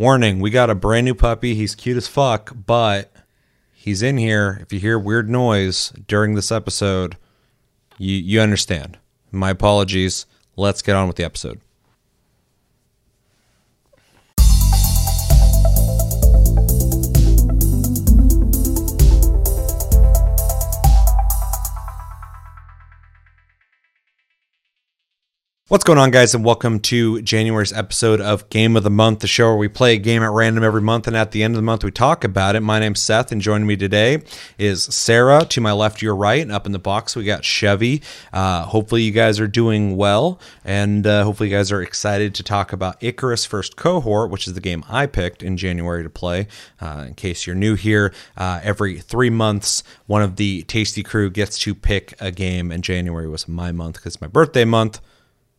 warning, we got a brand new puppy. He's cute as fuck, but he's in here. If you hear weird noise during this episode, you you understand. My apologies. Let's get on with the episode. What's going on, guys, and welcome to January's episode of Game of the Month, the show where we play a game at random every month, and at the end of the month, we talk about it. My name's Seth, and joining me today is Sarah. To my left, your right, and up in the box, we got Chevy. Uh, hopefully, you guys are doing well, and uh, hopefully, you guys are excited to talk about Icarus First Cohort, which is the game I picked in January to play. Uh, in case you're new here, uh, every three months, one of the Tasty crew gets to pick a game, and January was my month because it's my birthday month.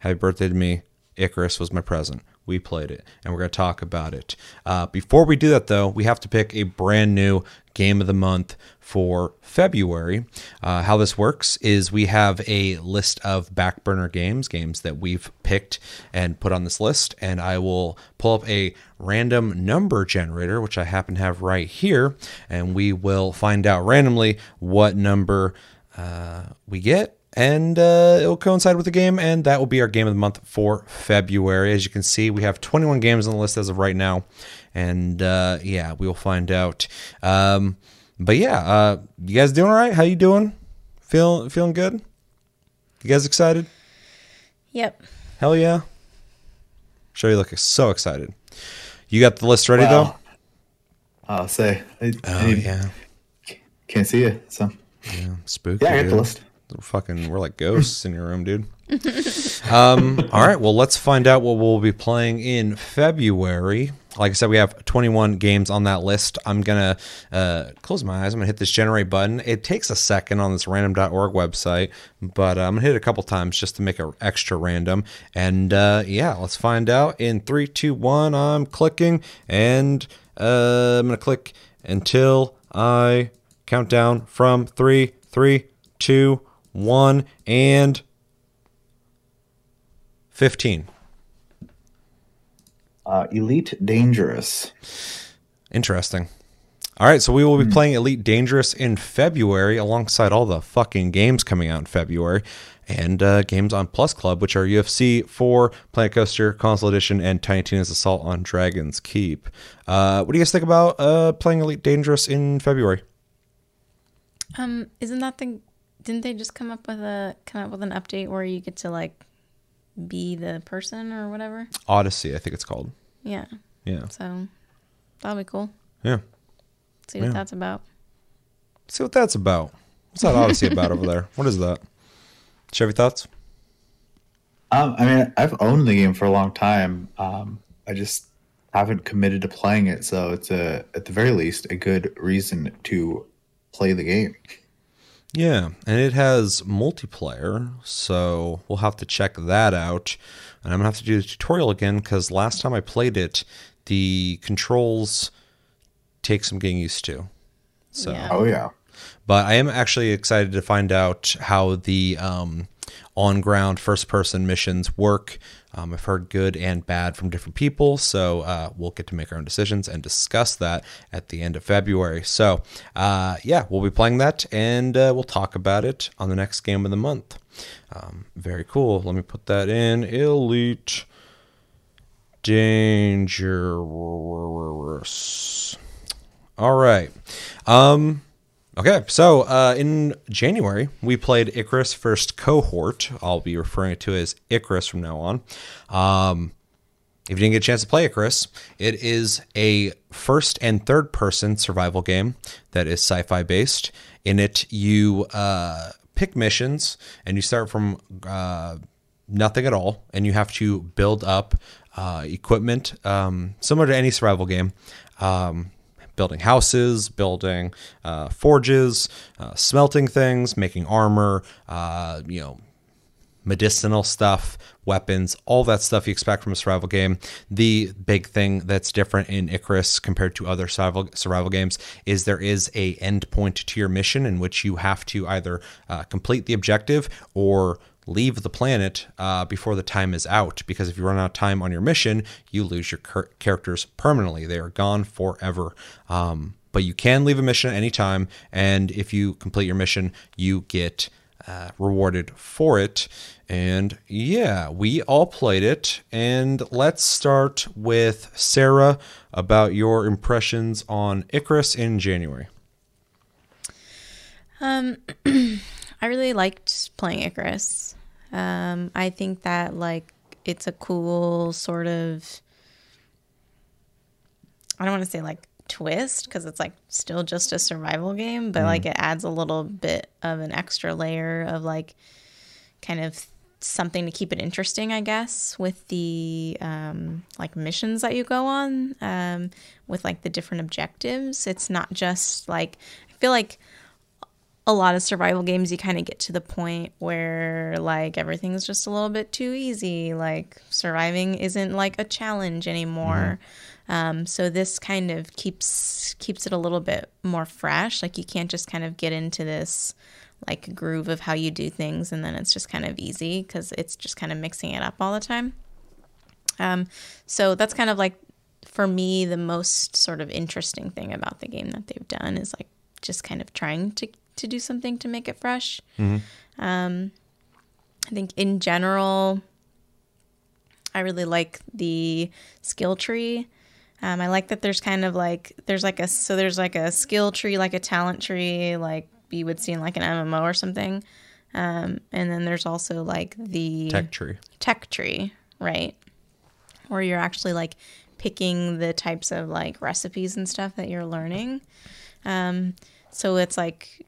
Happy birthday to me. Icarus was my present. We played it, and we're going to talk about it. Uh, before we do that, though, we have to pick a brand new game of the month for February. Uh, how this works is we have a list of backburner games, games that we've picked and put on this list, and I will pull up a random number generator, which I happen to have right here, and we will find out randomly what number uh, we get and uh, it'll coincide with the game, and that will be our game of the month for February. As you can see, we have 21 games on the list as of right now, and uh, yeah, we will find out. Um, but yeah, uh, you guys doing all right? How you doing? Feel feeling good? You guys excited? Yep. Hell yeah! Show you look so excited. You got the list ready Wow. I'll say. I, though? I Oh need- yeah, Can't see it. So yeah, spooky. yeah, I got the list. Fucking, we're like ghosts in your room, dude. um, all right, well, let's find out what we'll be playing in February. Like I said, we have 21 games on that list. I'm gonna uh, close my eyes. I'm gonna hit this generate button. It takes a second on this random.org website, but uh, I'm gonna hit it a couple times just to make it extra random. And uh, yeah, let's find out. In three, two, one, I'm clicking, and uh, I'm gonna click until I count down from three, three, two, one, and 15. Uh, Elite Dangerous. Interesting. All right, so we will be playing Elite Dangerous in February alongside all the fucking games coming out in February and uh, games on Plus Club, which are UFC 4, Planet Coaster, Console Edition, and Tiny Tina's Assault on Dragon's Keep. Uh, what do you guys think about uh, playing Elite Dangerous in February? Um, isn't that the? Didn't they just come up with a come up with an update where you get to like be the person or whatever? Odyssey, I think it's called. Yeah. Yeah. So that'll be cool. Yeah. See what Yeah. that's about. See what that's about. What's that Odyssey about over there? What is that? Chevy thoughts? Um, I mean, I've owned the game for a long time. Um, I just haven't committed to playing it, so it's a at the very least a good reason to play the game. Yeah, and it has multiplayer, so we'll have to check that out. And I'm gonna have to do the tutorial again because last time I played it, the controls take some getting used to. So, Yeah. Oh yeah. but I am actually excited to find out how the um, on-ground first-person missions work. Um, I've heard good and bad from different people, so uh, we'll get to make our own decisions and discuss that at the end of February. So, uh, yeah, we'll be playing that, and uh, we'll talk about it on the next game of the month. Um, very cool. Let me put that in. Elite Dangerous. All right. Um, okay, so uh, in January, we played Icarus First Cohort. I'll be referring to it as Icarus from now on. Um, if you didn't get a chance to play Icarus, it is a first and third person survival game that is sci fi based. In it, you uh, pick missions and you start from uh, nothing at all, and you have to build up uh, equipment um, similar to any survival game. Um, building houses, building uh, forges, uh, smelting things, making armor, uh, you know, medicinal stuff, weapons, all that stuff you expect from a survival game. The big thing that's different in Icarus compared to other survival survival games is there is a end point to your mission in which you have to either uh, complete the objective or leave the planet uh, before the time is out. Because if you run out of time on your mission, you lose your characters permanently. They are gone forever. Um, but you can leave a mission at any time, and if you complete your mission, you get uh, rewarded for it. And yeah, we all played it. And let's start with Sarah about your impressions on Icarus in January. Um, I really liked playing Icarus. Um, I think that like it's a cool sort of. I don't want to say like twist because it's like still just a survival game, but like it adds a little bit of an extra layer of like kind of something to keep it interesting, I guess, with the um, like missions that you go on, um, with like the different objectives. It's not just like I feel like a lot of survival games you kind of get to the point where like everything's just a little bit too easy. Like surviving isn't like a challenge anymore. Um, so this kind of keeps keeps it a little bit more fresh. Like you can't just kind of get into this like groove of how you do things and then it's just kind of easy because it's just kind of mixing it up all the time. Um, so that's kind of like for me the most sort of interesting thing about the game that they've done is like just kind of trying to to do something to make it fresh. Um, I think in general, I really like the skill tree. Um, I like that there's kind of like there's like a so there's like a skill tree, like a talent tree, like you would see in like an MMO or something. Um, and then there's also like the Tech tree. tech tree, right? Where you're actually like picking the types of like recipes and stuff that you're learning. Um, so it's like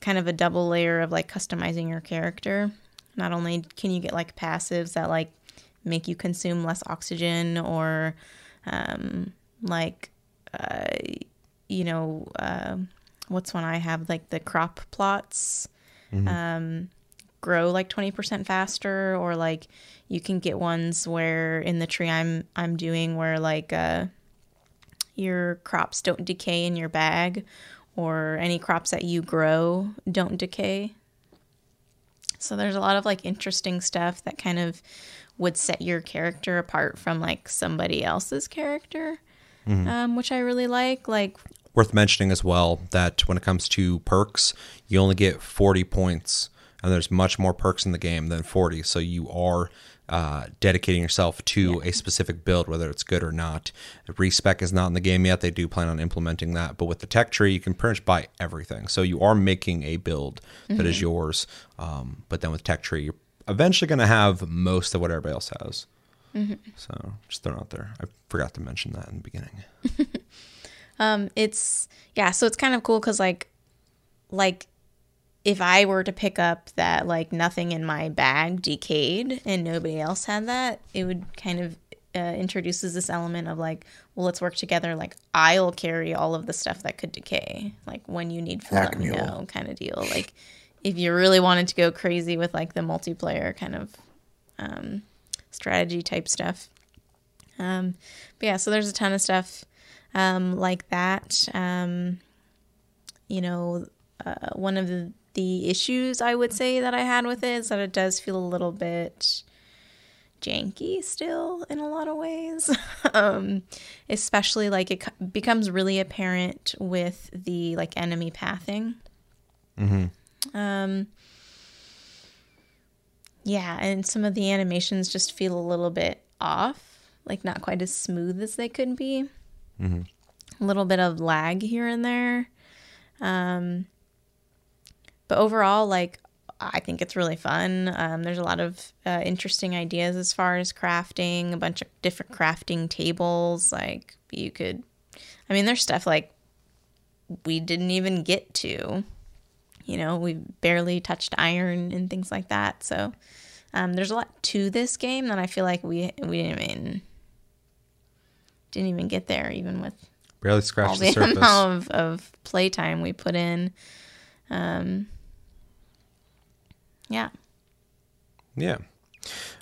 kind of a double layer of like customizing your character. Not only can you get like passives that like make you consume less oxygen or um, like, uh, you know, uh, what's one I have? Like the crop plots um, grow like 20% faster or like you can get ones where in the tree I'm I'm doing where like uh your crops don't decay in your bag or any crops that you grow don't decay. So there's a lot of like interesting stuff that kind of would set your character apart from like somebody else's character, um, which I really like. Like Worth mentioning as well that when it comes to perks, you only get 40 points, and there's much more perks in the game than 40. So you are uh, dedicating yourself to a specific build, whether it's good or not. Respec is not in the game yet. They do plan on implementing that. But with the tech tree, you can pretty much buy everything. So you are making a build that is yours. Um, but then with tech tree, you're eventually going to have most of what everybody else has. So just throw it out there. I forgot to mention that in the beginning. um, it's yeah, so it's kind of cool because like like if I were to pick up that like nothing in my bag decayed and nobody else had that, it would kind of uh, introduces this element of like, well, let's work together. Like I'll carry all of the stuff that could decay. Like when you need food, let me know, kind of deal. Like if you really wanted to go crazy with like the multiplayer kind of um, strategy type stuff. Um, but yeah, so there's a ton of stuff um, like that. Um, you know, uh, one of the, the issues I would say that I had with it is that it does feel a little bit janky still in a lot of ways. um, especially like it becomes really apparent with the like enemy pathing. Um, yeah, and some of the animations just feel a little bit off, like not quite as smooth as they could be. A little bit of lag here and there. Um, but overall, like, I think it's really fun. Um, there's a lot of uh, interesting ideas as far as crafting, a bunch of different crafting tables. Like, you could, I mean, there's stuff like we didn't even get to. You know, we barely touched iron and things like that. So, um, there's a lot to this game that I feel like we we didn't even didn't even get there, even with Barely all scratched the the surface. amount of, of playtime we put in. Um, yeah. Yeah.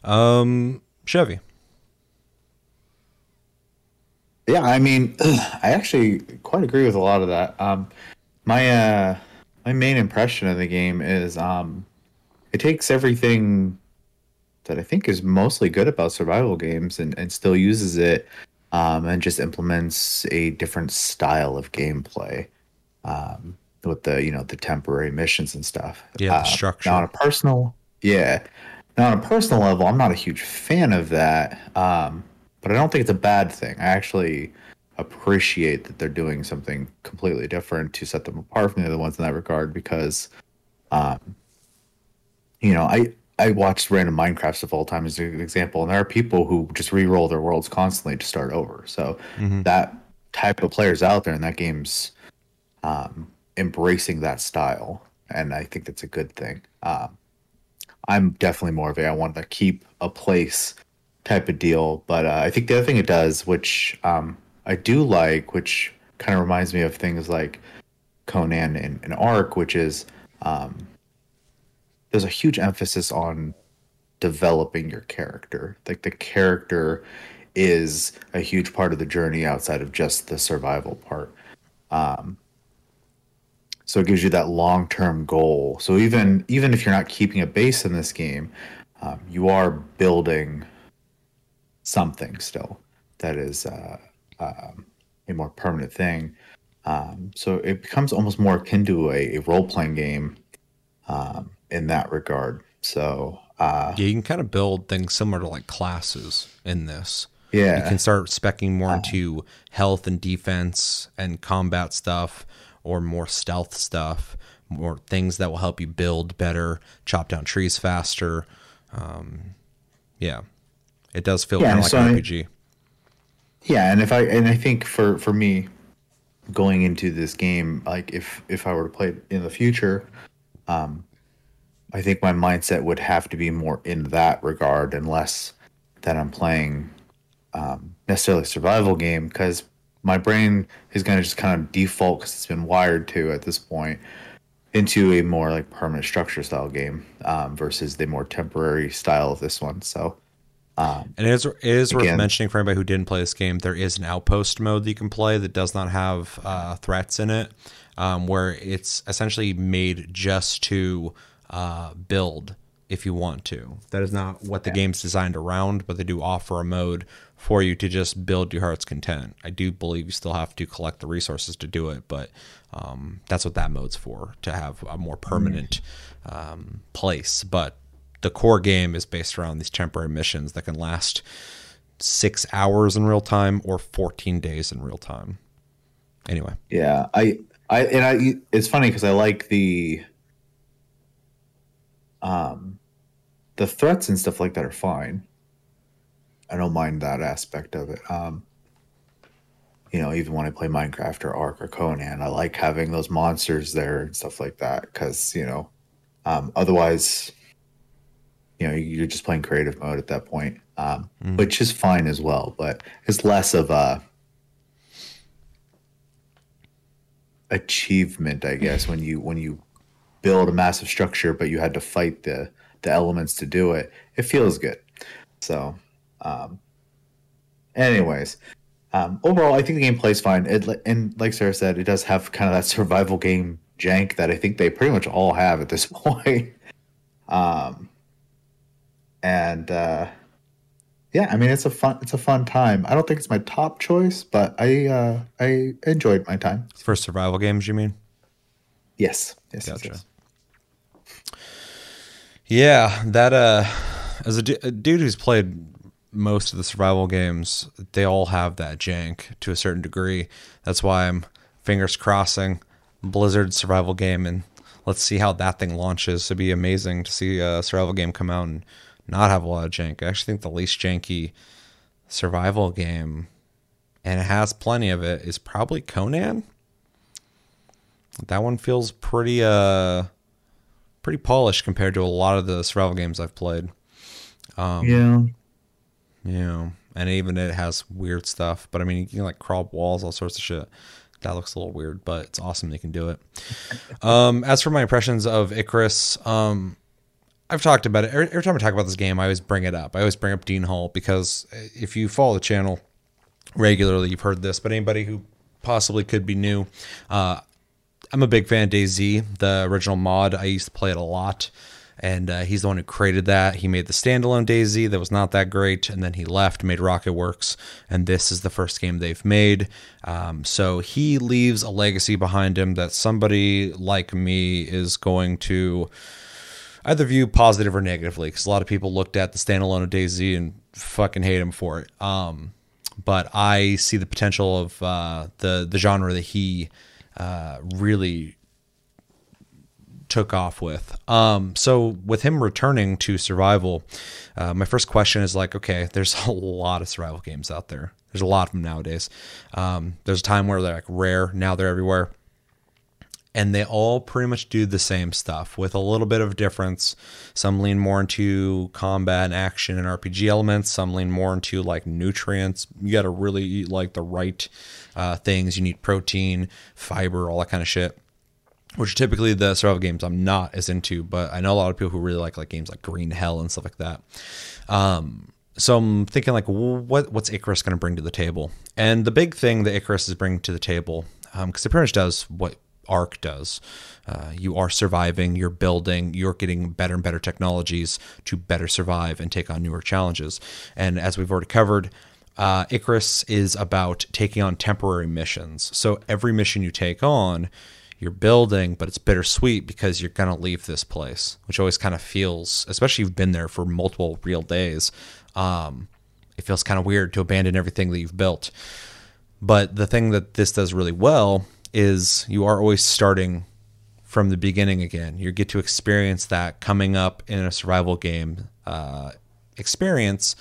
Um, Chevy. Yeah, I mean, I actually quite agree with a lot of that. Um, my uh, my main impression of the game is um, it takes everything that I think is mostly good about survival games and, and still uses it um, and just implements a different style of gameplay um, with the you know the temporary missions and stuff. Yeah, the Uh, structure. Now on a personal, yeah. Now on a personal level, I'm not a huge fan of that, um, but I don't think it's a bad thing. I actually appreciate that they're doing something completely different to set them apart from the other ones in that regard because um, you know, I I watched random Minecrafts of all time as an example, and there are people who just re-roll their worlds constantly to start over. So that type of players out there, and that game's um, embracing that style, and I think that's a good thing. Um, I'm definitely more of a I want to keep a place type of deal, but uh, I think the other thing it does, which um, I do like, which kind of reminds me of things like Conan and, and Ark, which is um, there's a huge emphasis on developing your character. Like the character is a huge part of the journey outside of just the survival part. Um, so it gives you that long-term goal. So even even if you're not keeping a base in this game, um, you are building something still that is uh, um, a more permanent thing. Um, so it becomes almost more akin to a, a role-playing game um, in that regard. So uh, Yeah, you can kind of build things similar to like classes in this. yeah, You can start specking more into health and defense and combat stuff or more stealth stuff, more things that will help you build better, chop down trees faster. Um, yeah. It does feel Yeah, kind of like so an I- RPG. yeah, and if I and I think for for me going into this game, like if if I were to play it in the future, um, I think my mindset would have to be more in that regard and less that I'm playing um, necessarily a survival game because my brain is going to just kind of default because it's been wired to at this point into a more like permanent structure style game um, versus the more temporary style of this one. So And it is, it is worth mentioning for anybody who didn't play this game, there is an outpost mode that you can play that does not have uh, threats in it, um, where it's essentially made just to uh, build if you want to. That is not what the game's designed around, but they do offer a mode for you to just build your heart's content. I do believe you still have to collect the resources to do it, but um, that's what that mode's for to have a more permanent um, place. But the core game is based around these temporary missions that can last six hours in real time or 14 days in real time. Anyway, Yeah, I, I, and I. It's funny because I like the, um, the threats and stuff like that are fine. I don't mind that aspect of it. Um, you know, even when I play Minecraft or Ark or Conan, I like having those monsters there and stuff like that because you know, um, otherwise, you know, you're just playing creative mode at that point, um, which is fine as well. But it's less of a achievement, I guess, when you when you build a massive structure, but you had to fight the the elements to do it. It feels good. So, um, anyways, um, overall, I think the game plays fine. It and like Sarah said, it does have kind of that survival game jank that I think they pretty much all have at this point. um, and uh, yeah, I mean it's a fun it's a fun time. I don't think it's my top choice, but I uh, I enjoyed my time. for survival games, you mean? Yes, yes, yes, yes. Yeah, that uh, as a, dude who's played most of the survival games, they all have that jank to a certain degree. That's why I'm fingers crossing Blizzard survival game, and let's see how that thing launches. It'd be amazing to see a survival game come out and not have a lot of jank. I actually think the least janky survival game, and it has plenty of it, is probably Conan. That one feels pretty uh pretty polished compared to a lot of the survival games I've played. Um, yeah, Yeah, and even it has weird stuff. But I mean, you can like crawl walls, all sorts of shit. That looks a little weird, but it's awesome they can do it. Um, as for my impressions of Icarus, um, I've talked about it every, every time I talk about this game. I always bring it up. I always bring up Dean Hall because if you follow the channel regularly, you've heard this. But anybody who possibly could be new, uh, I'm a big fan of DayZ, the original mod. I used to play it a lot. and uh, he's the one who created that. He made the standalone DayZ that was not that great, and then he left, made Rocketwerkz, and this is the first game they've made. Um, so he leaves a legacy behind him that somebody like me is going to either view positive or negatively, because a lot of people looked at the standalone of DayZ and fucking hate him for it. Um, but I see the potential of uh, the the genre that he uh, really took off with. Um, so with him returning to survival, uh, my first question is like, okay, there's a lot of survival games out there. There's a lot of them nowadays. Um, there's a time where they're like rare. Now they're everywhere. And they all pretty much do the same stuff with a little bit of difference. Some lean more into combat and action and RPG elements. Some lean more into like nutrients. You got to really eat like the right uh, things. You need protein, fiber, all that kind of shit which are typically the survival games I'm not as into, but I know a lot of people who really like like games like Green Hell and stuff like that. Um, so I'm thinking like, what what's Icarus going to bring to the table? And the big thing that Icarus is bringing to the table, because um, it pretty much does what Ark does. Uh, you are surviving, you're building, you're getting better and better technologies to better survive and take on newer challenges. And as we've already covered, uh, Icarus is about taking on temporary missions. So every mission you take on, you're building, but it's bittersweet because you're going to leave this place, which always kind of feels, especially you've been there for multiple real days, um, it feels kind of weird to abandon everything that you've built. But the thing that this does really well is you are always starting from the beginning again. You get to experience that coming up in a survival game uh, experience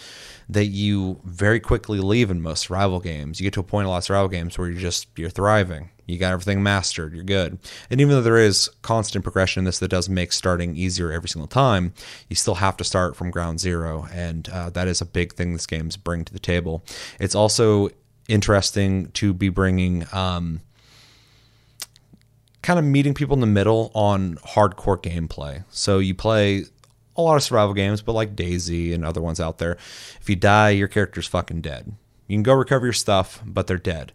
that you very quickly leave in most survival games. You get to a point in a lot of survival games where you're just you're thriving. You got everything mastered. You're good. And even though there is constant progression in this that does make starting easier every single time, you still have to start from ground zero, and uh, that is a big thing this game's bring to the table. It's also interesting to be bringing. Um, kind of meeting people in the middle on hardcore gameplay. So you play a lot of survival games, but like DayZ and other ones out there, if you die, your character's fucking dead. You can go recover your stuff, but they're dead.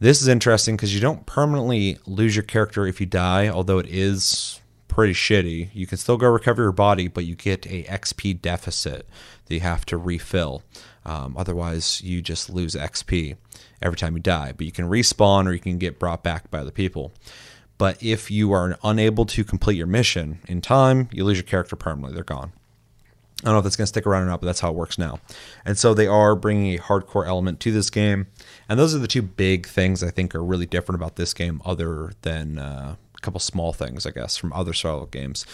This is interesting because you don't permanently lose your character if you die, although it is pretty shitty. You can still go recover your body, but you get a XP deficit that you have to refill. Um, otherwise, you just lose XP every time you die. But you can respawn or you can get brought back by other people. But if you are unable to complete your mission in time, you lose your character permanently. They're gone. I don't know if that's going to stick around or not, but that's how it works now. And so they are bringing a hardcore element to this game. And those are the two big things I think are really different about this game, other than uh, a couple small things, I guess, from other survival games.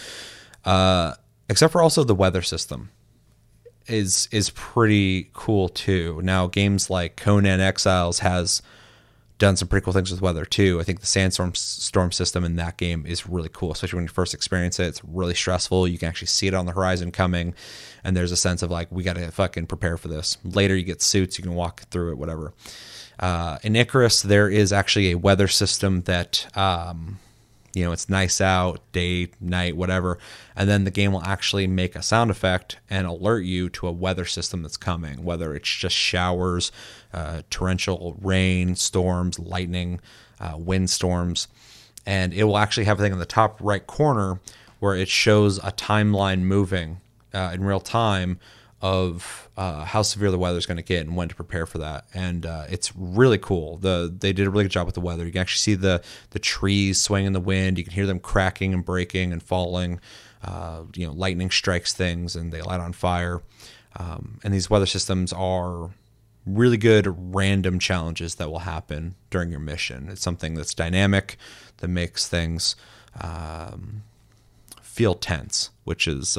Uh, except for also the weather system is is pretty cool too. Now games like Conan Exiles has done some pretty cool things with weather too. I think the sandstorm storm system in that game is really cool, especially when you first experience it. It's really stressful. You can actually see it on the horizon coming, and there's a sense of like we got to fucking prepare for this. Later, you get suits, you can walk through it, whatever. Uh, in Icarus, there is actually a weather system that um, you know it's nice out day night whatever. And then the game will actually make a sound effect and alert you to a weather system that's coming whether it's just showers uh, torrential rain storms lightning uh, windstorms. And it will actually have a thing in the top right corner where it shows a timeline moving uh, in real time of uh, how severe the weather is going to get and when to prepare for that. And uh, it's really cool. The they did a really good job with the weather. You can actually see the the trees swaying in the wind. You can hear them cracking and breaking and falling. Uh, you know, lightning strikes things and they light on fire. Um, and these weather systems are really good random challenges that will happen during your mission. It's something that's dynamic that makes things um, feel tense, which is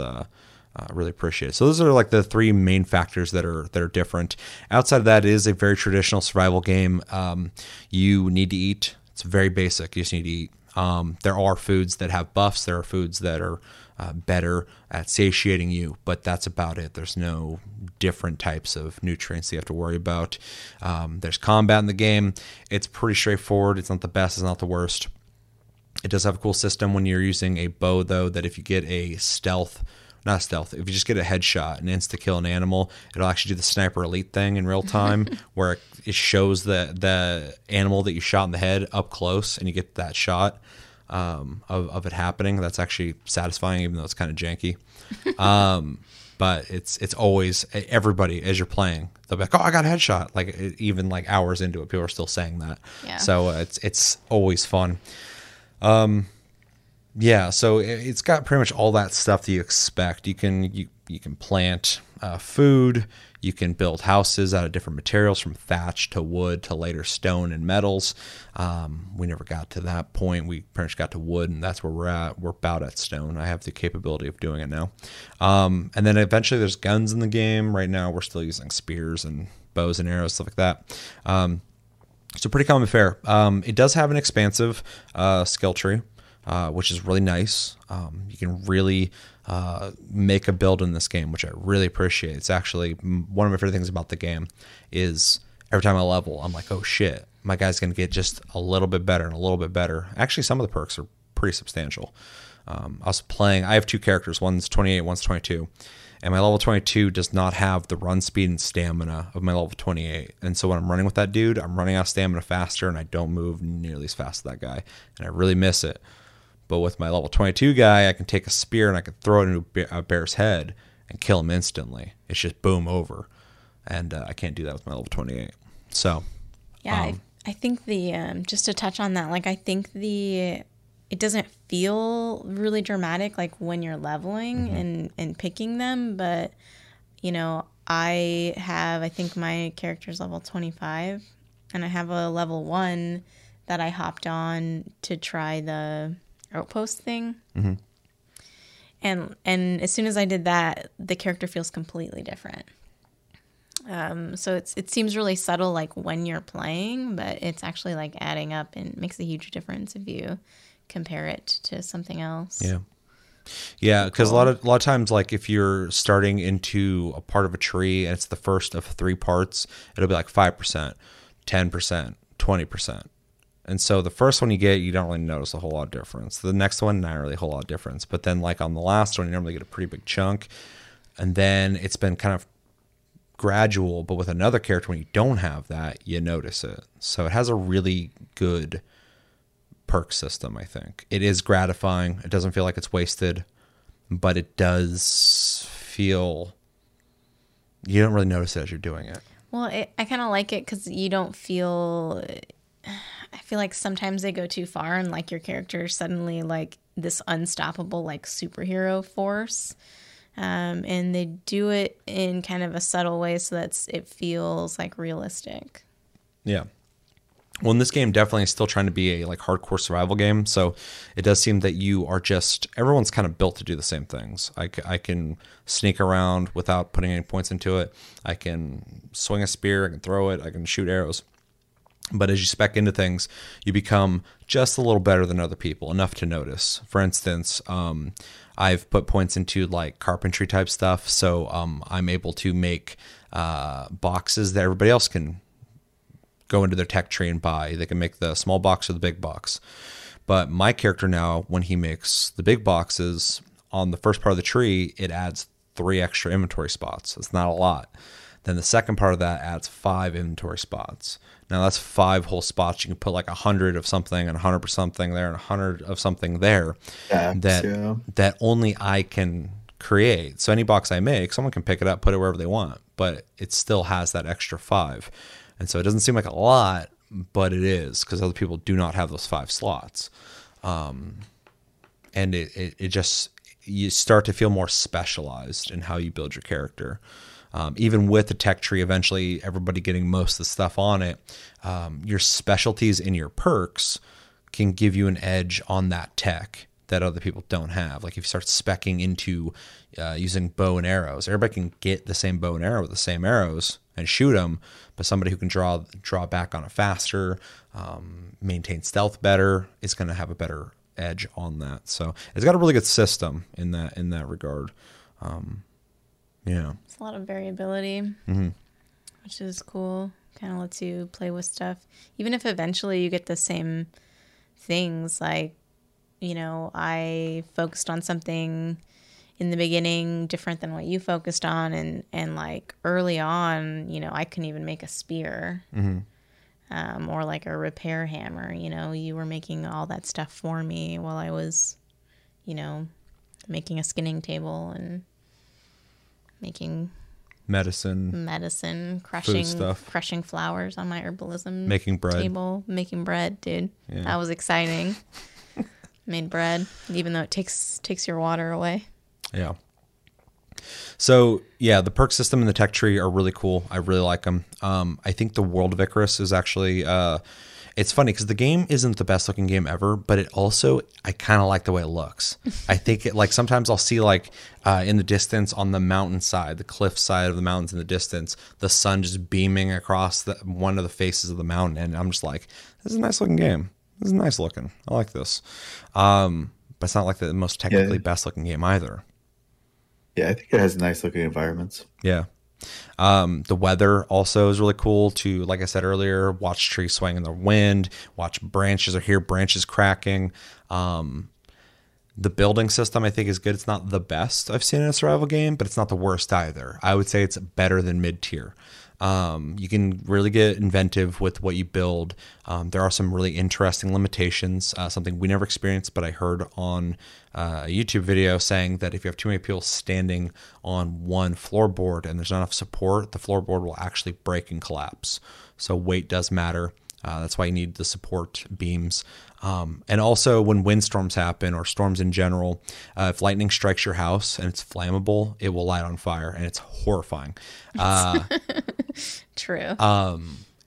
uh, really appreciate it. So those are like the three main factors that are that are different. Outside of that, it is a very traditional survival game. Um, you need to eat. It's very basic. You just need to eat. Um, there are foods that have buffs. There are foods that are uh, better at satiating you, but that's about it. There's no different types of nutrients you have to worry about. Um, there's combat in the game. It's pretty straightforward. It's not the best. It's not the worst. It does have a cool system when you're using a bow, though, that if you get a stealth not stealth. If you just get a headshot and insta kill an animal, it'll actually do the sniper elite thing in real time, where it shows the the animal that you shot in the head up close, and you get that shot. um, of, of it happening. That's actually satisfying, even though it's kind of janky. Um, but it's it's always everybody as you're playing they'll be like oh i got a headshot like even like hours into it people are still saying that Yeah. so uh, it's it's always fun um yeah so it- it's got pretty much all that stuff that you expect. You can you, you can plant uh, food. You can build houses out of different materials from thatch to wood to later stone and metals. Um, we never got to that point. We pretty much got to wood and that's where we're at. We're about at stone. I have the capability of doing it now. Um, and then eventually there's guns in the game. Right now we're still using spears and bows and arrows stuff like that. Um, so pretty common fare. Um, it does have an expansive uh, skill tree, uh, which is really nice. Um, you can really uh, make a build in this game, which I really appreciate. It's actually one of my favorite things about the game is every time I level, I'm like, oh shit, my guy's gonna get just a little bit better and a little bit better. Actually, some of the perks are pretty substantial. Um, I was playing. I have two characters. One's 28, one's 22 and my level 22 does not have the run speed and stamina of my level 28 and so when i'm running with that dude i'm running out of stamina faster and i don't move nearly as fast as that guy and i really miss it but with my level 22 guy i can take a spear and i can throw it into a bear's head and kill him instantly. It's just boom over. And uh, i can't do that with my level 28 so Yeah, Um, I, I think the um, just to touch on that, like I think the it doesn't feel really dramatic like when you're leveling Mm-hmm. and and picking them, but you know I have I think my character's level 25, and I have a level one that I hopped on to try the outpost thing. Mm-hmm. And and as soon as I did that, the character feels completely different. Um, so it's it seems really subtle like when you're playing, but it's actually like adding up and makes a huge difference if you compare it to something else. Yeah. Yeah, because a lot of a lot of times, like if you're starting into a part of a tree and it's the first of three parts, it'll be like five percent, ten percent, twenty percent, and so the first one you get, you don't really notice a whole lot of difference. The next one, not really a whole lot of difference, but then like on the last one, you normally get a pretty big chunk, and then it's been kind of gradual. But with another character, when you don't have that, you notice it. So it has a really good perk system, I think. It is gratifying. It doesn't feel like it's wasted, but it does feel you don't really notice it as you're doing it. Well, it, I kind of like it because you don't feel. I feel like sometimes they go too far and like your character suddenly like this unstoppable like superhero force. Um, and they do it in kind of a subtle way so that it feels like realistic. Yeah. Well, in this game, definitely is still trying to be a like hardcore survival game. So it does seem that you are just everyone's kind of built to do the same things. I, I can sneak around without putting any points into it. I can swing a spear. I can throw it. I can shoot arrows. But as you spec into things, you become just a little better than other people, enough to notice. For instance, um, I've put points into like carpentry type stuff, so um, I'm able to make uh, boxes that everybody else can go into their tech tree and buy. They can make the small box or the big box. But my character now, when he makes the big boxes on the first part of the tree, it adds three extra inventory spots. It's not a lot. Then the second part of that adds five inventory spots. Now that's five whole spots. You can put like a hundred of something and a hundred of something there and a hundred of something there that yeah. that only I can create. So any box I make, someone can pick it up, put it wherever they want, but it still has that extra five. And so it doesn't seem like a lot, but it is because other people do not have those five slots. Um, and it, it, it just you start to feel more specialized in how you build your character. Um, even with the tech tree, eventually everybody getting most of the stuff on it, um, your specialties and your perks can give you an edge on that tech that other people don't have. Like if you start specking into uh, using bow and arrows, everybody can get the same bow and arrow with the same arrows and shoot them, but somebody who can draw draw back on it faster, um, maintain stealth better, is going to have a better edge on that. So it's got a really good system in that in that regard. Um, yeah. It's a lot of variability, Mm-hmm. which is cool. Kind of lets you play with stuff, even if eventually you get the same things. Like, you know, I focused on something in the beginning different than what you focused on, and and like early on, you know, I couldn't even make a spear. Mm-hmm. um, or like a repair hammer. You know, you were making all that stuff for me while I was, you know, making a skinning table and making Medicine, medicine, crushing stuff. crushing flowers on my herbalism making bread. table, making bread, dude. Yeah. That was exciting. Made bread, even though it takes takes your water away. Yeah. So yeah, the perk system and the tech tree are really cool. I really like them. Um, I think the World of Icarus is actually. Uh, it's funny because the game isn't the best looking game ever, but it also I kind of like the way it looks. I think it like sometimes I'll see like uh, in the distance on the mountain side, the cliff side of the mountains in the distance, the sun just beaming across the, one of the faces of the mountain, and I'm just like, this is a nice looking game. This is nice looking. I like this. Um, but it's not like the most technically best looking game either. Yeah, I think it has nice looking environments. Yeah. Um, the weather also is really cool to, like I said earlier, watch trees swaying in the wind, watch branches or hear branches cracking. Um, the building system I think is good. It's not the best I've seen in a survival game, but it's not the worst either. I would say it's better than mid tier. Um, you can really get inventive with what you build. Um, there are some really interesting limitations, uh, something we never experienced, but I heard on uh, a YouTube video saying that if you have too many people standing on one floorboard and there's not enough support, the floorboard will actually break and collapse. So weight does matter. Uh, that's why you need the support beams. Um, and also, when windstorms happen or storms in general, uh, if lightning strikes your house and it's flammable, it will light on fire and it's horrifying. Uh, True.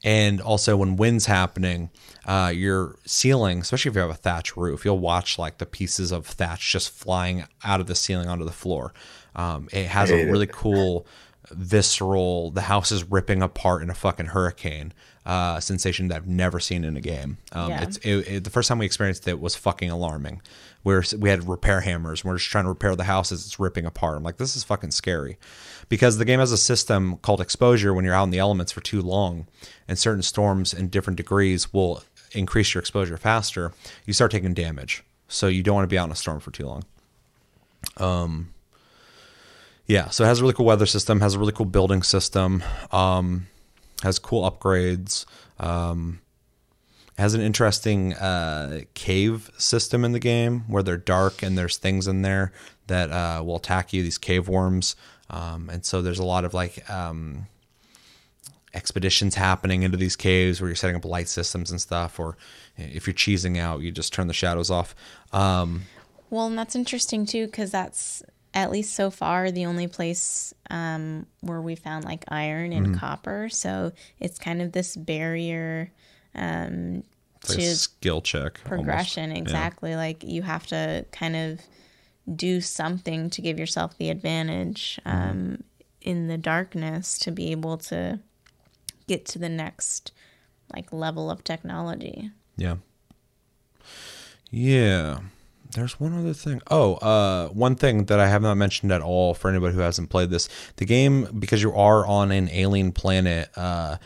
and also, when wind's happening, uh, your ceiling, especially if you have a thatch roof, you'll watch like the pieces of thatch just flying out of the ceiling onto the floor. Um, it has a hate it. really cool, visceral, the house is ripping apart in a fucking hurricane uh, sensation that I've never seen in a game. Um, Yeah. It's it, it, the first time we experienced it was fucking alarming. Where we had repair hammers, and we're just trying to repair the house as it's ripping apart. I'm like, this is fucking scary, because the game has a system called exposure. When you're out in the elements for too long, and certain storms in different degrees will increase your exposure faster, you start taking damage. So you don't want to be out in a storm for too long. Um, Yeah, so it has a really cool weather system, has a really cool building system, um, has cool upgrades, um, has an interesting uh, cave system in the game where they're dark and there's things in there that uh, will attack you, these cave worms. Um, and so there's a lot of like um, expeditions happening into these caves where you're setting up light systems and stuff, or if you're cheesing out, you just turn the shadows off. Um, Well, and that's interesting too, because that's at least so far the only place um, where we found like iron and Mm-hmm. copper. So it's kind of this barrier um, like to skill check. almost. progression. Yeah. Exactly. Like you have to kind of do something to give yourself the advantage Mm-hmm. um, in the darkness to be able to get to the next like level of technology. Yeah. Yeah. There's one other thing. Oh, uh, one thing that I have not mentioned at all for anybody who hasn't played this. The game, because you are on an alien planet, uh,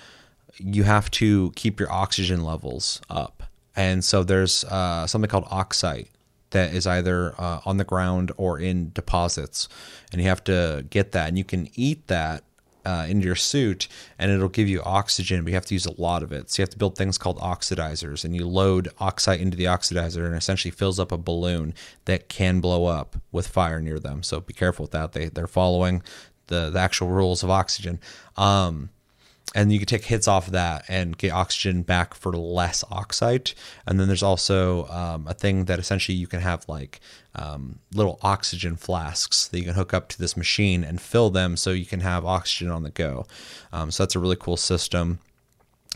you have to keep your oxygen levels up. And so there's uh, something called oxite that is either uh, on the ground or in deposits. And you have to get that. And you can eat that uh, into your suit and it'll give you oxygen, but you have to use a lot of it. So you have to build things called oxidizers and you load oxite into the oxidizer and essentially fills up a balloon that can blow up with fire near them. So be careful with that. They, they're following the, the actual rules of oxygen. Um, and you can take hits off of that and get oxygen back for less oxite. And then there's also um, a thing that essentially you can have like um, little oxygen flasks that you can hook up to this machine and fill them so you can have oxygen on the go. Um, so that's a really cool system.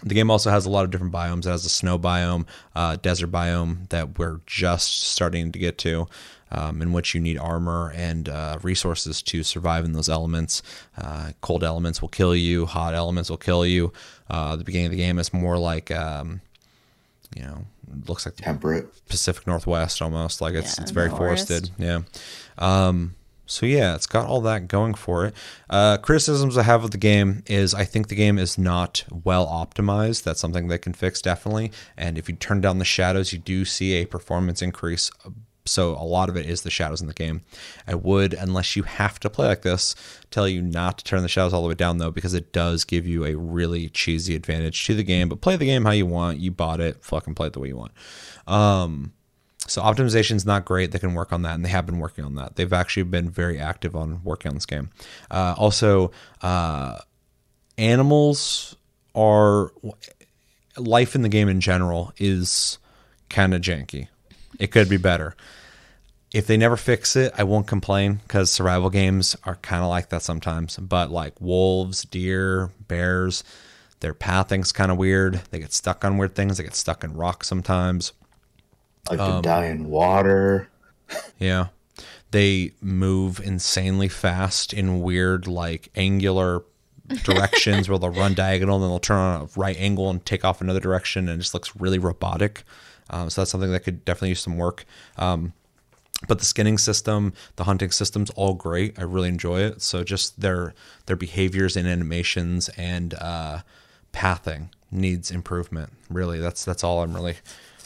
The game also has a lot of different biomes. It has a snow biome, uh, desert biome that we're just starting to get to, um, in which you need armor and uh, resources to survive in those elements. Uh, cold elements will kill you. Hot elements will kill you. Uh, the beginning of the game is more like, um, you know, looks like the Temperate. Pacific Northwest almost. Like it's Yeah, it's very forest. forested. Yeah. Um, so yeah, it's got all that going for it. Uh, criticisms I have of the game is I think the game is not well optimized. That's something they can fix definitely. And if you turn down the shadows, you do see a performance increase so a lot of it is the shadows in the game. I would, unless you have to play like this, tell you not to turn the shadows all the way down though, because it does give you a really cheesy advantage to the game. But play the game how you want. You bought it, fucking play it the way you want. Um, so optimization is not great. They can work on that, and they have been working on that. They've actually been very active on working on this game. Uh, also, uh, animals are life in the game in general is kind of janky. It could be better. If they never fix it, I won't complain because survival games are kind of like that sometimes. But like wolves, deer, bears, their pathing's kind of weird. They get stuck on weird things. They get stuck in rocks sometimes. Like to die in water. Yeah. They move insanely fast in weird, like angular directions where they'll run diagonal and then they'll turn on a right angle and take off another direction and it just looks really robotic. Um, so that's something that could definitely use some work. Um, but the skinning system, the hunting system's all great. I really enjoy it. So just their their behaviors and animations and uh, pathing needs improvement. Really, that's that's all I'm really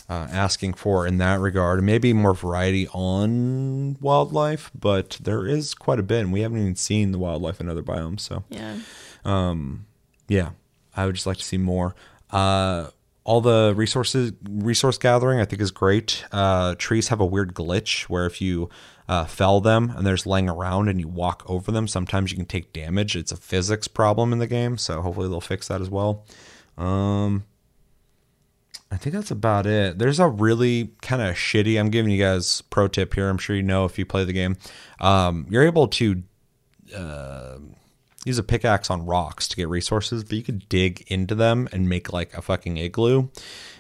uh, asking for in that regard. Maybe more variety on wildlife, but there is quite a bit, and we haven't even seen the wildlife in other biomes. So Yeah. um, yeah, I would just like to see more. Uh, all the resources, resource gathering, I think is great. Uh, trees have a weird glitch where if you uh, fell them and there's laying around and you walk over them, sometimes you can take damage. It's a physics problem in the game, so hopefully they'll fix that as well. Um, I think that's about it. There's a really kind of shitty. I'm giving you guys pro tip here. I'm sure you know if you play the game. Um, you're able to use a pickaxe on rocks to get resources, but you could dig into them and make like a fucking igloo.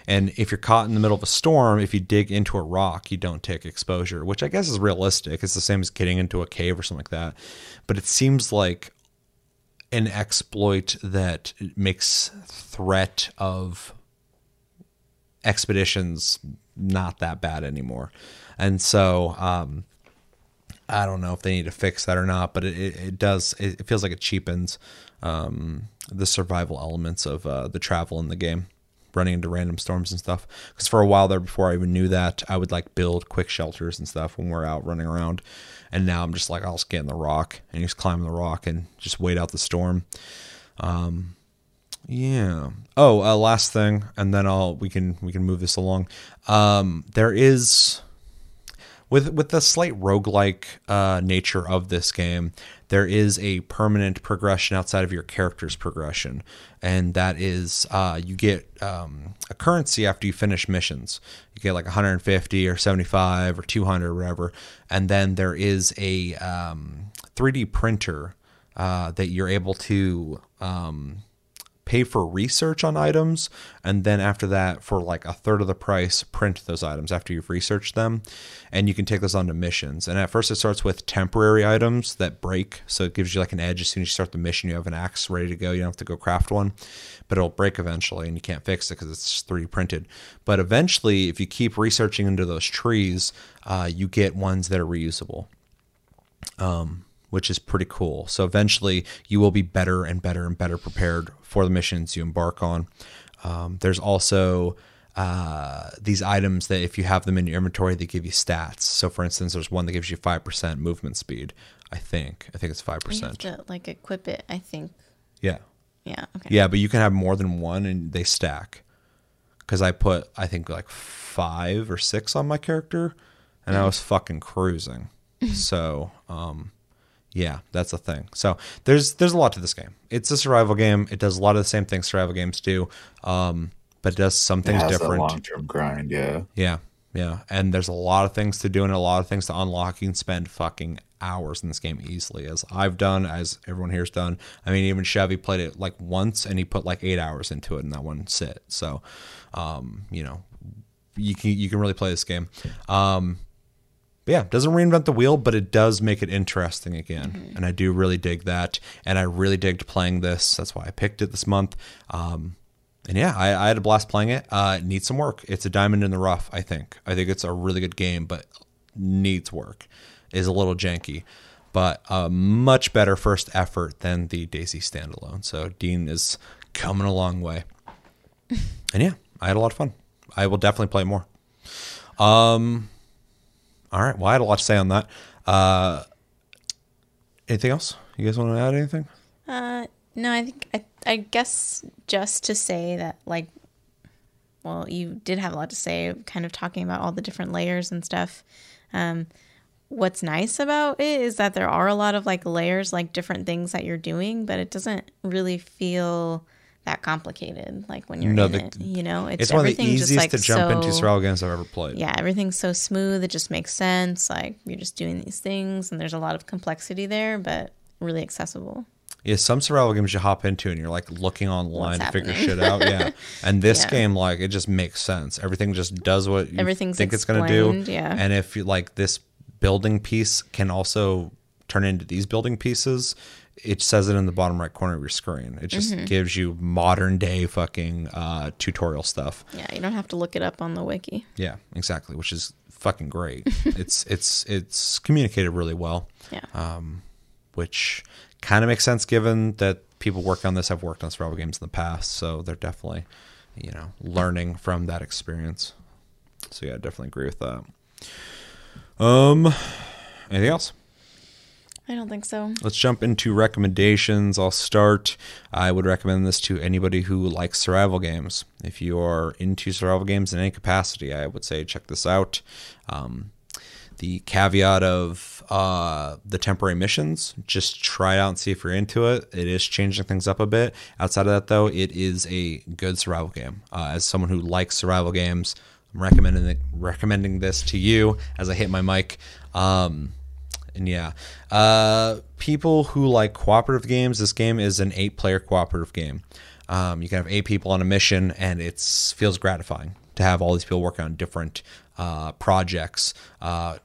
And if you're caught in the middle of a storm, if you dig into a rock, you don't take exposure, which I guess is realistic. It's the same as getting into a cave or something like that. But it seems like an exploit that makes threat of expeditions not that bad anymore. And so, um, I don't know if they need to fix that or not, but it, it, does. It, it feels like it cheapens um, the survival elements of uh, the travel in the game, running into random storms and stuff. Because for a while there, before I even knew that, I would like build quick shelters and stuff when we're out running around. And now I'm just like, I'll just get in the rock and just climb the rock and just wait out the storm. Um, yeah. Oh, uh, last thing, and then I'll we can we can move this along. Um, there is with with the slight roguelike uh, nature of this game, there is a permanent progression outside of your character's progression, and that is uh, you get um, a currency after you finish missions. You get like 150 or 75 or 200 or whatever, and then there is a um, 3D printer uh, that you're able to um, pay for research on items and then after that for like a third of the price print those items after you've researched them. And you can take those on to missions. And at first it starts with temporary items that break. So it gives you like an edge as soon as you start the mission. You have an axe ready to go. You don't have to go craft one but it'll break eventually and you can't fix it because it's 3d printed. But eventually if you keep researching into those trees uh, you get ones that are reusable which is pretty cool. So eventually, you will be better and better and better prepared for the missions you embark on. Um, there's also uh, these items that, if you have them in your inventory, they give you stats. So, for instance, there's one that gives you five percent movement speed. I think. I think it's five percent. like equip it, I think. Yeah. Yeah. Okay. Yeah, but you can have more than one, and they stack. Because I put, I think, like five or six on my character, and I was fucking cruising. so, um, yeah, that's a thing. So there's there's a lot to this game. It's a survival game. It does a lot of the same things survival games do, um, but it does some It things different. long term grind, yeah. Yeah, yeah. And there's a lot of things to do and a lot of things to unlock. You can spend fucking hours in this game easily, as I've done, as everyone here's done. I mean, even Chevy played it like once and he put like eight hours into it in that one sit. So, um, you know, you can you can really play this game. Um, but yeah, it doesn't reinvent the wheel, but it does make it interesting again. And I do really dig that. And I really digged playing this. That's why I picked it this month. Um, and yeah, I, I had a blast playing it. Uh, it needs some work. It's a diamond in the rough, I think. I think it's a really good game, but needs work. Is a little janky, but a much better first effort than the DayZ standalone. So Dean is coming a long way. and yeah, I had a lot of fun. I will definitely play more. Um, All right. Well, I had a lot to say on that. Uh, anything else? You guys want to add anything? Uh, no, I think I, I guess just to say that like, well, you did have a lot to say, kind of talking about all the different layers and stuff. Um, what's nice about it is that there are a lot of like layers, like different things that you're doing, but it doesn't really feel that complicated. Like when you're No, in the- it, you know, it's, It's one of the easiest like, to jump into survival games I've ever played. yeah, everything's so smooth. It just makes sense. Like you're just doing these things, and there's a lot of complexity there, but really accessible. Yeah, some survival games you hop into and you're like looking online to figure shit out. Yeah, and this Yeah. game like it just makes sense. Everything just does what you Everything's think it's going to do. yeah. and if you like this building piece can also turn into these building pieces. It says it in the bottom right corner of your screen. It just Mm-hmm. gives you modern day fucking uh, tutorial stuff. Yeah, you don't have to look it up on the wiki. Yeah, exactly, which is fucking great. it's it's it's communicated really well Yeah. Um, which kind of makes sense given that people working on this have worked on survival games in the past, so they're definitely, you know, learning from that experience. So yeah, I definitely agree with that. Um, anything else? I don't think so. Let's jump into recommendations. I'll start. I would recommend this to anybody who likes survival games. If you are into survival games in any capacity, I would say check this out. Um, the caveat of uh, the temporary missions, just try it out and see if you're into it. It is changing things up a bit. Outside of that, though, it is a good survival game. Uh, as someone who likes survival games, I'm recommending recommending this to you as I hit my mic. Um, and yeah, uh, people who like cooperative games, this game is an eight-player cooperative game. Um, you can have eight people on a mission, and it feels gratifying to have all these people working on different uh, projects uh,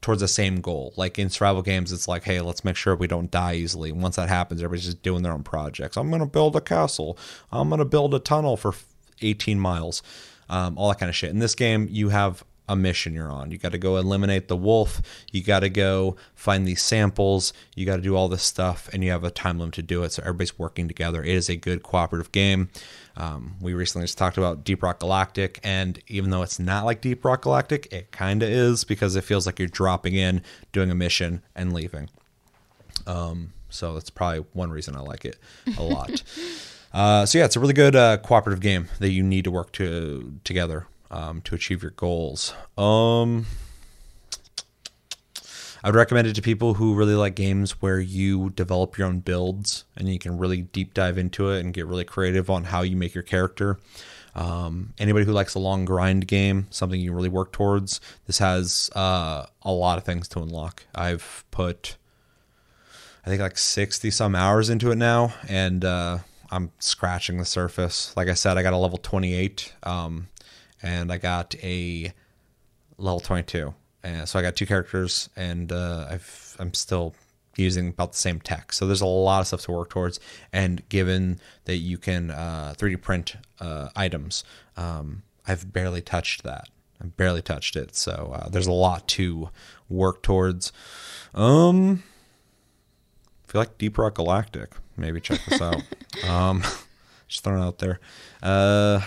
towards the same goal. Like in survival games, it's like, hey, let's make sure we don't die easily. Once that happens, everybody's just doing their own projects. I'm going to build a castle. I'm going to build a tunnel for 18 miles. Um, all that kind of shit. In this game, you have a mission you're on. You got to go eliminate the wolf. You got to go find these samples. You got to do all this stuff, and you have a time limit to do it. So everybody's working together. It is a good cooperative game. Um, we recently just talked about Deep Rock Galactic, and even though it's not like Deep Rock Galactic, it kind of is because it feels like you're dropping in, doing a mission, and leaving. Um, so that's probably one reason I like it a lot. uh, so yeah, it's a really good uh, cooperative game that you need to work to together um, to achieve your goals. Um, I would recommend it to people who really like games where you develop your own builds and you can really deep dive into it and get really creative on how you make your character. Um, anybody who likes a long grind game, something you really work towards, this has uh, a lot of things to unlock. I've put, I think, like 60 some hours into it now, and uh, I'm scratching the surface. Like I said, I got a level 28, um, and I got a level 22 and so i got two characters and uh, I've, i'm still using about the same tech. So there's a lot of stuff to work towards. And given that you can uh, 3d print uh, items um, i've barely touched that. I've barely touched it. So uh, there's a lot to work towards. Um if you like deep rock galactic. Maybe check this out. Um just throwing it out there. Uh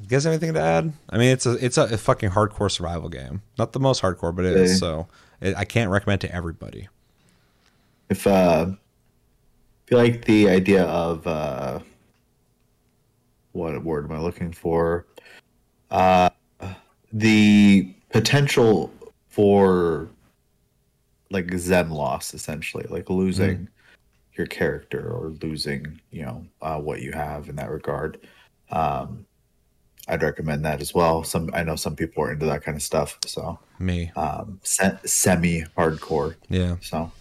you guys have anything to add? I mean, it's a it's a, a fucking hardcore survival game. Not the most hardcore, but it is. Yeah. So it, I can't recommend it to everybody. If uh, if you like the idea of uh, what word am I looking for? Uh, the potential for like zen loss, essentially, like losing your character or losing, you know, uh, what you have in that regard. Um, I'd recommend that as well. Some I know some people are into that kind of stuff, so Me, um, se- semi hardcore. yeah, So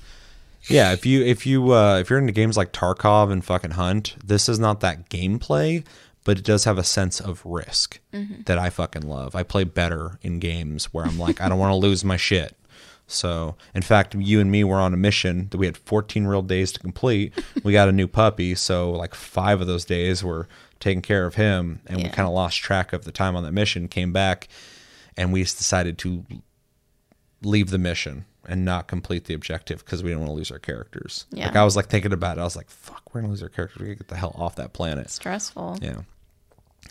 yeah. If you if you uh, if you're into games like Tarkov and fucking Hunt, this is not that gameplay, but it does have a sense of risk that I fucking love. I play better in games where I'm like, I don't want to lose my shit. So, in fact, you and me were on a mission that we had 14 real days to complete. We got a new puppy, so like five of those days were taking care of him, and we kind of lost track of the time on that mission. Came back, and we just decided to leave the mission and not complete the objective because we didn't want to lose our characters. Yeah. Like I was like thinking about it, I was like, "Fuck, we're gonna lose our characters. We gotta get the hell off that planet." Stressful. Yeah.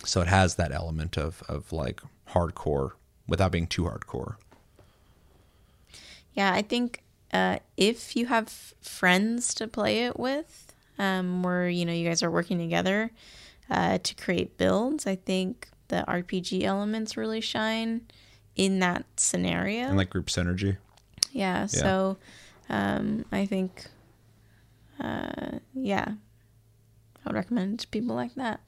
So it has that element of of like hardcore without being too hardcore. Yeah, I think uh, if you have friends to play it with, um, where you know you guys are working together uh, to create builds, I think the RPG elements really shine in that scenario. And like group synergy. yeah, so um, I think, uh, yeah, I would recommend to people like that.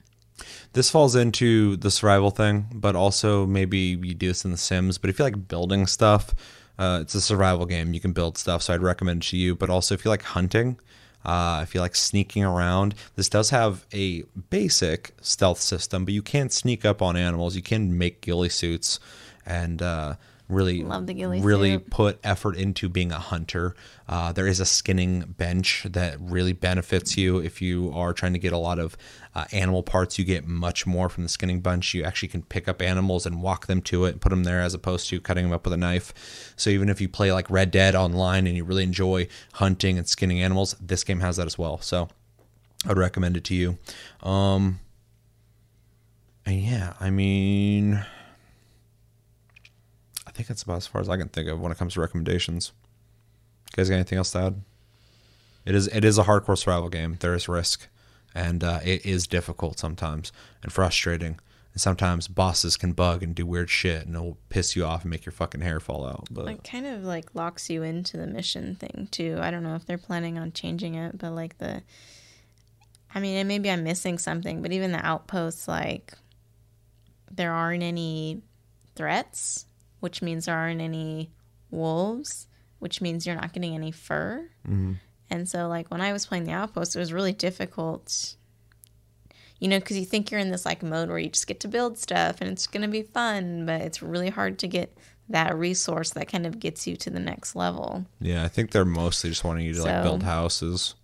This falls into the survival thing, but also maybe you do this in The Sims. But if you like building stuff, uh, it's a survival game. You can build stuff, so I'd recommend it to you. But also, if you like hunting, uh, if you like sneaking around, this does have a basic stealth system, but you can't sneak up on animals. You can make ghillie suits and uh, really, Love the ghillie really suit. put effort into being a hunter. Uh, there is a skinning bench that really benefits you if you are trying to get a lot of uh, animal parts. You get much more from the skinning bench. You actually can pick up animals and walk them to it and put them there as opposed to cutting them up with a knife. So even if you play like Red Dead online and you really enjoy hunting and skinning animals, this game has that as well. So I would recommend it to you. Um, and yeah, I mean, think that's about as far as I can think of when it comes to recommendations. You guys got anything else to add? It is it is a hardcore survival game. There is risk, and uh, it is difficult sometimes and frustrating. And sometimes bosses can bug and do weird shit, and it'll piss you off and make your fucking hair fall out. But It kind of like locks you into the mission thing too. I don't know if they're planning on changing it, but like the, I mean, and maybe I'm missing something, but even the outposts, like, there aren't any threats, which means there aren't any wolves, which means you're not getting any fur. Mm-hmm. And so, like, when I was playing the outpost, it was really difficult, you know, because you think you're in this like mode where you just get to build stuff and it's going to be fun, but it's really hard to get that resource that kind of gets you to the next level. yeah, I think they're mostly just wanting you to like build houses.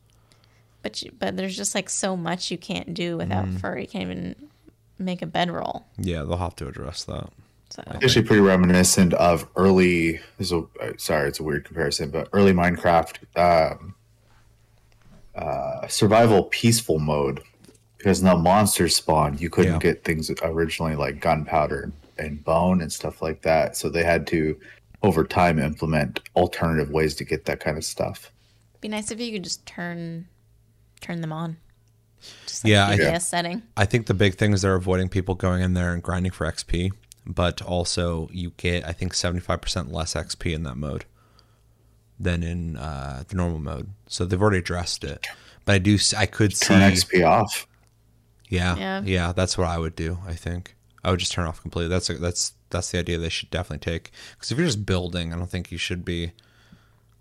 But you, but there's just like so much you can't do without mm. fur. You can't even make a bedroll. Yeah, they'll have to address that. So Actually, pretty reminiscent of early. This is a, uh, sorry, it's a weird comparison, but early Minecraft um, uh, survival peaceful mode. Because when the monsters spawned, you couldn't Yeah. get things originally like gunpowder and bone and stuff like that. So they had to, over time, implement alternative ways to get that kind of stuff. be nice if you could just turn turn them on. Just Yeah, I- FPS setting. I think the big thing is they're avoiding people going in there and grinding for XP, but also you get I think seventy five percent less XP in that mode than in uh, the normal mode. So they've already addressed it. But I do I could see Turn XP off. yeah, Yeah. yeah that's what I would do. I think I would just turn off completely. That's a, that's that's the idea they should definitely take because if you're just building, I don't think you should be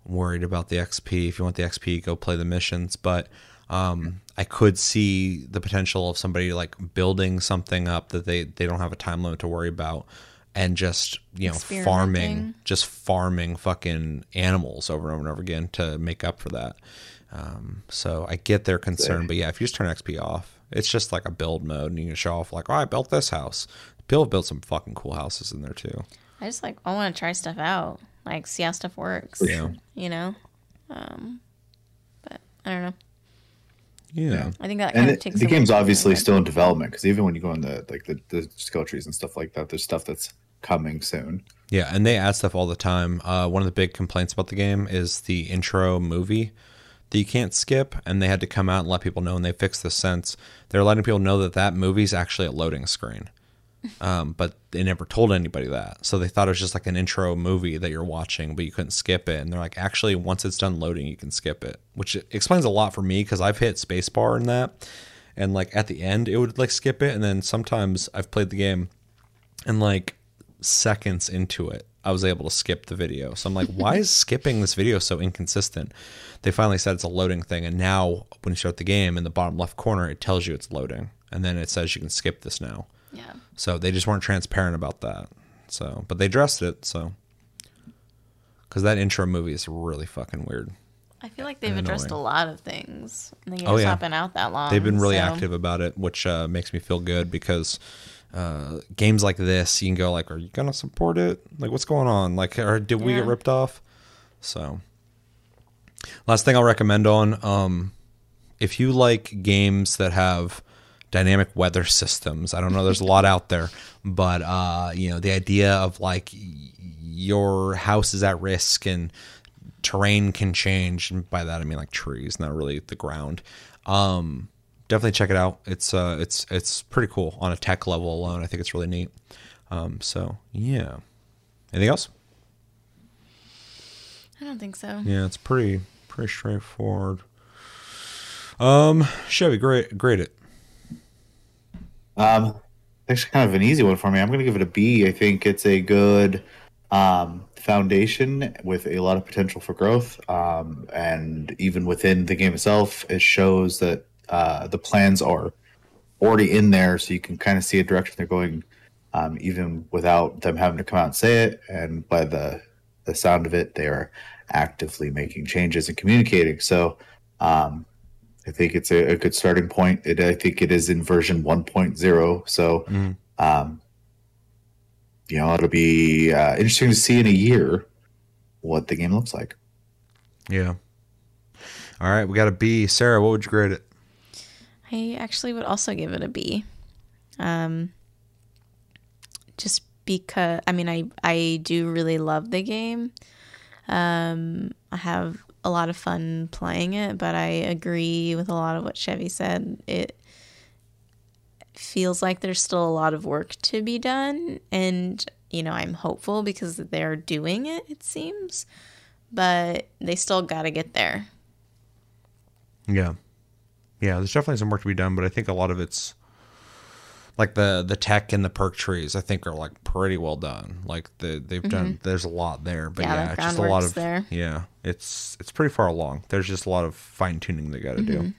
worried about the XP. If you want the XP, go play the missions. But um, I could see the potential of somebody like building something up that they they don't have a time limit to worry about, and just you know farming, just farming fucking animals over and over and over again to make up for that. Um, so I get their concern, but yeah, if you just turn XP off, it's just like a build mode, and you can show off like, oh, I built this house. People have built some fucking cool houses in there too. I just like I want to try stuff out, like see how stuff works. Yeah. You know, um, but I don't know. Yeah. I think that and kind it, of takes the game's obviously the- still in development because even when you go in the like the, the skill trees and stuff like that, there's stuff that's coming soon. Yeah, and they add stuff all the time. Uh, one of the big complaints about the game is the intro movie that you can't skip, and they had to come out and let people know, and they fixed this since they're letting people know that that movie's actually a loading screen. Um, but they never told anybody that, so they thought it was just like an intro movie that you're watching, but you couldn't skip it. And they're like, actually, once it's done loading, you can skip it, which explains a lot for me because I've hit spacebar in that, and like at the end, it would like skip it, and then sometimes I've played the game and like seconds into it i was able to skip the video. So i'm like why is skipping this video so inconsistent? They finally said it's a loading thing. And now when you start the game in the bottom left corner it tells you it's loading. And then it says you can skip this now Yeah. so they just weren't transparent about that so but they addressed it so because that intro movie is really fucking weird I feel like they've addressed a lot of things. The game's Oh, yeah. not been out that long. they've been really so- active about it which uh, makes me feel good because uh, games like this you can go like are you gonna support it like what's going on like or did we get ripped off so last thing i'll recommend on um, if you like games that have dynamic weather systems i don't know there's a lot out there but uh, you know the idea of like your house is at risk and terrain can change. And by that I mean like trees, not really the ground. Um, definitely check it out. It's uh, it's it's pretty cool on a tech level alone. I think it's really neat. Um, so yeah. Anything else? I don't think so. Yeah, it's pretty pretty straightforward. Um, Chevy, great, grade it. Um, actually, kind of an easy one for me. I'm going to give it a B. I think it's a good um, foundation with a lot of potential for growth. Um, and even within the game itself, it shows that uh, the plans are already in there, so you can kind of see a direction they're going, um, even without them having to come out and say it. And by the the sound of it, they are actively making changes and communicating. So. Um, I think it's a, a, good starting point. It, I think it is in version 1.0. So, mm. um, you know, it'll be uh, interesting to see in a year what the game looks like. Yeah. All right, we got a B. Sarah, what would you grade it? I actually would also give it a B. Um, just because I mean, I I do really love the game. Um, I have a lot of fun playing it, but I agree with a lot of what Chevy said. It feels like there's still a lot of work to be done, and you know, I'm hopeful because they're doing it, it seems, but they still got to get there. Yeah. Yeah, there's definitely some work to be done, but I think a lot of it's like the the tech and the perk trees I think are like pretty well done. Like the they've mm-hmm. done there's a lot there, but yeah, yeah it's just a lot of there. yeah, it's it's pretty far along. There's just a lot of fine tuning they got to mm-hmm. do.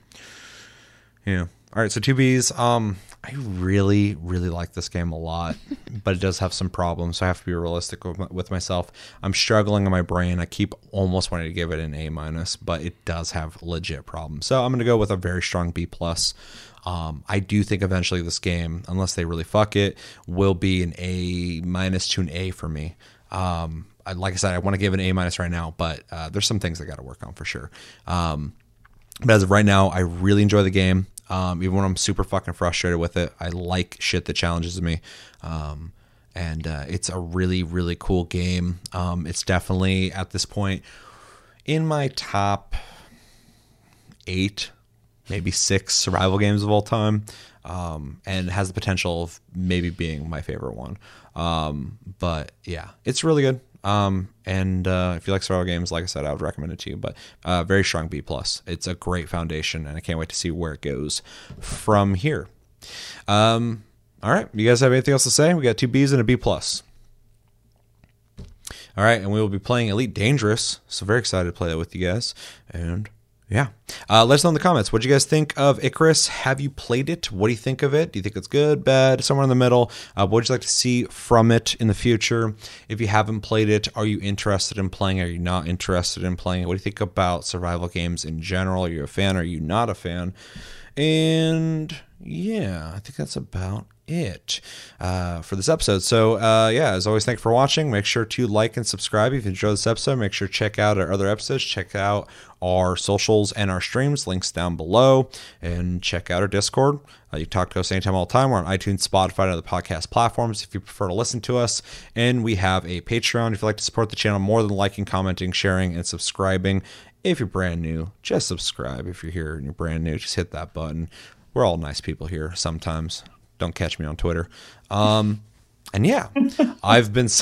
Yeah. All right, so two B's. Um, I really, really like this game a lot, but it does have some problems. So I have to be realistic with, my, with myself. I'm struggling in my brain. I keep almost wanting to give it an A minus, but it does have legit problems. So I'm going to go with a very strong B plus. Um, I do think eventually this game, unless they really fuck it, will be an A minus to an A for me. Um, I, like I said, I want to give an A minus right now, but uh, there's some things I got to work on for sure. Um, but as of right now, I really enjoy the game. Um, even when I'm super fucking frustrated with it, I like shit that challenges me. Um, and uh, it's a really, really cool game. Um, it's definitely at this point in my top eight maybe six survival games of all time, um, and has the potential of maybe being my favorite one. Um, but yeah, it's really good. Um, and uh, if you like survival games, like I said, I would recommend it to you. But uh, very strong B plus. It's a great foundation, and I can't wait to see where it goes from here. Um, all right, you guys have anything else to say? We got two B's and a B plus. All right, and we will be playing Elite Dangerous. So very excited to play that with you guys. And yeah. Uh, let us know in the comments. What do you guys think of Icarus? Have you played it? What do you think of it? Do you think it's good, bad, somewhere in the middle? Uh, what would you like to see from it in the future? If you haven't played it, are you interested in playing? Are you not interested in playing? What do you think about survival games in general? Are you a fan? Are you not a fan? And yeah, I think that's about it uh, for this episode. So, uh, yeah, as always, thank you for watching. Make sure to like and subscribe if you enjoyed this episode. Make sure to check out our other episodes. Check out our socials and our streams, links down below, and check out our Discord. Uh, you can talk to us anytime, all the time. We're on iTunes, Spotify, and other podcast platforms if you prefer to listen to us. And we have a Patreon if you'd like to support the channel more than liking, commenting, sharing, and subscribing. If you're brand new, just subscribe. If you're here and you're brand new, just hit that button. We're all nice people here sometimes. Don't catch me on Twitter. Um, and yeah, I've been.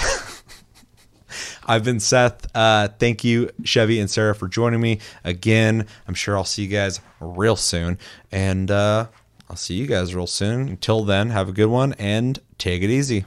I've been Seth. Uh, thank you, Chevy and Sarah, for joining me again. I'm sure I'll see you guys real soon. And uh, I'll see you guys real soon. Until then, have a good one and take it easy.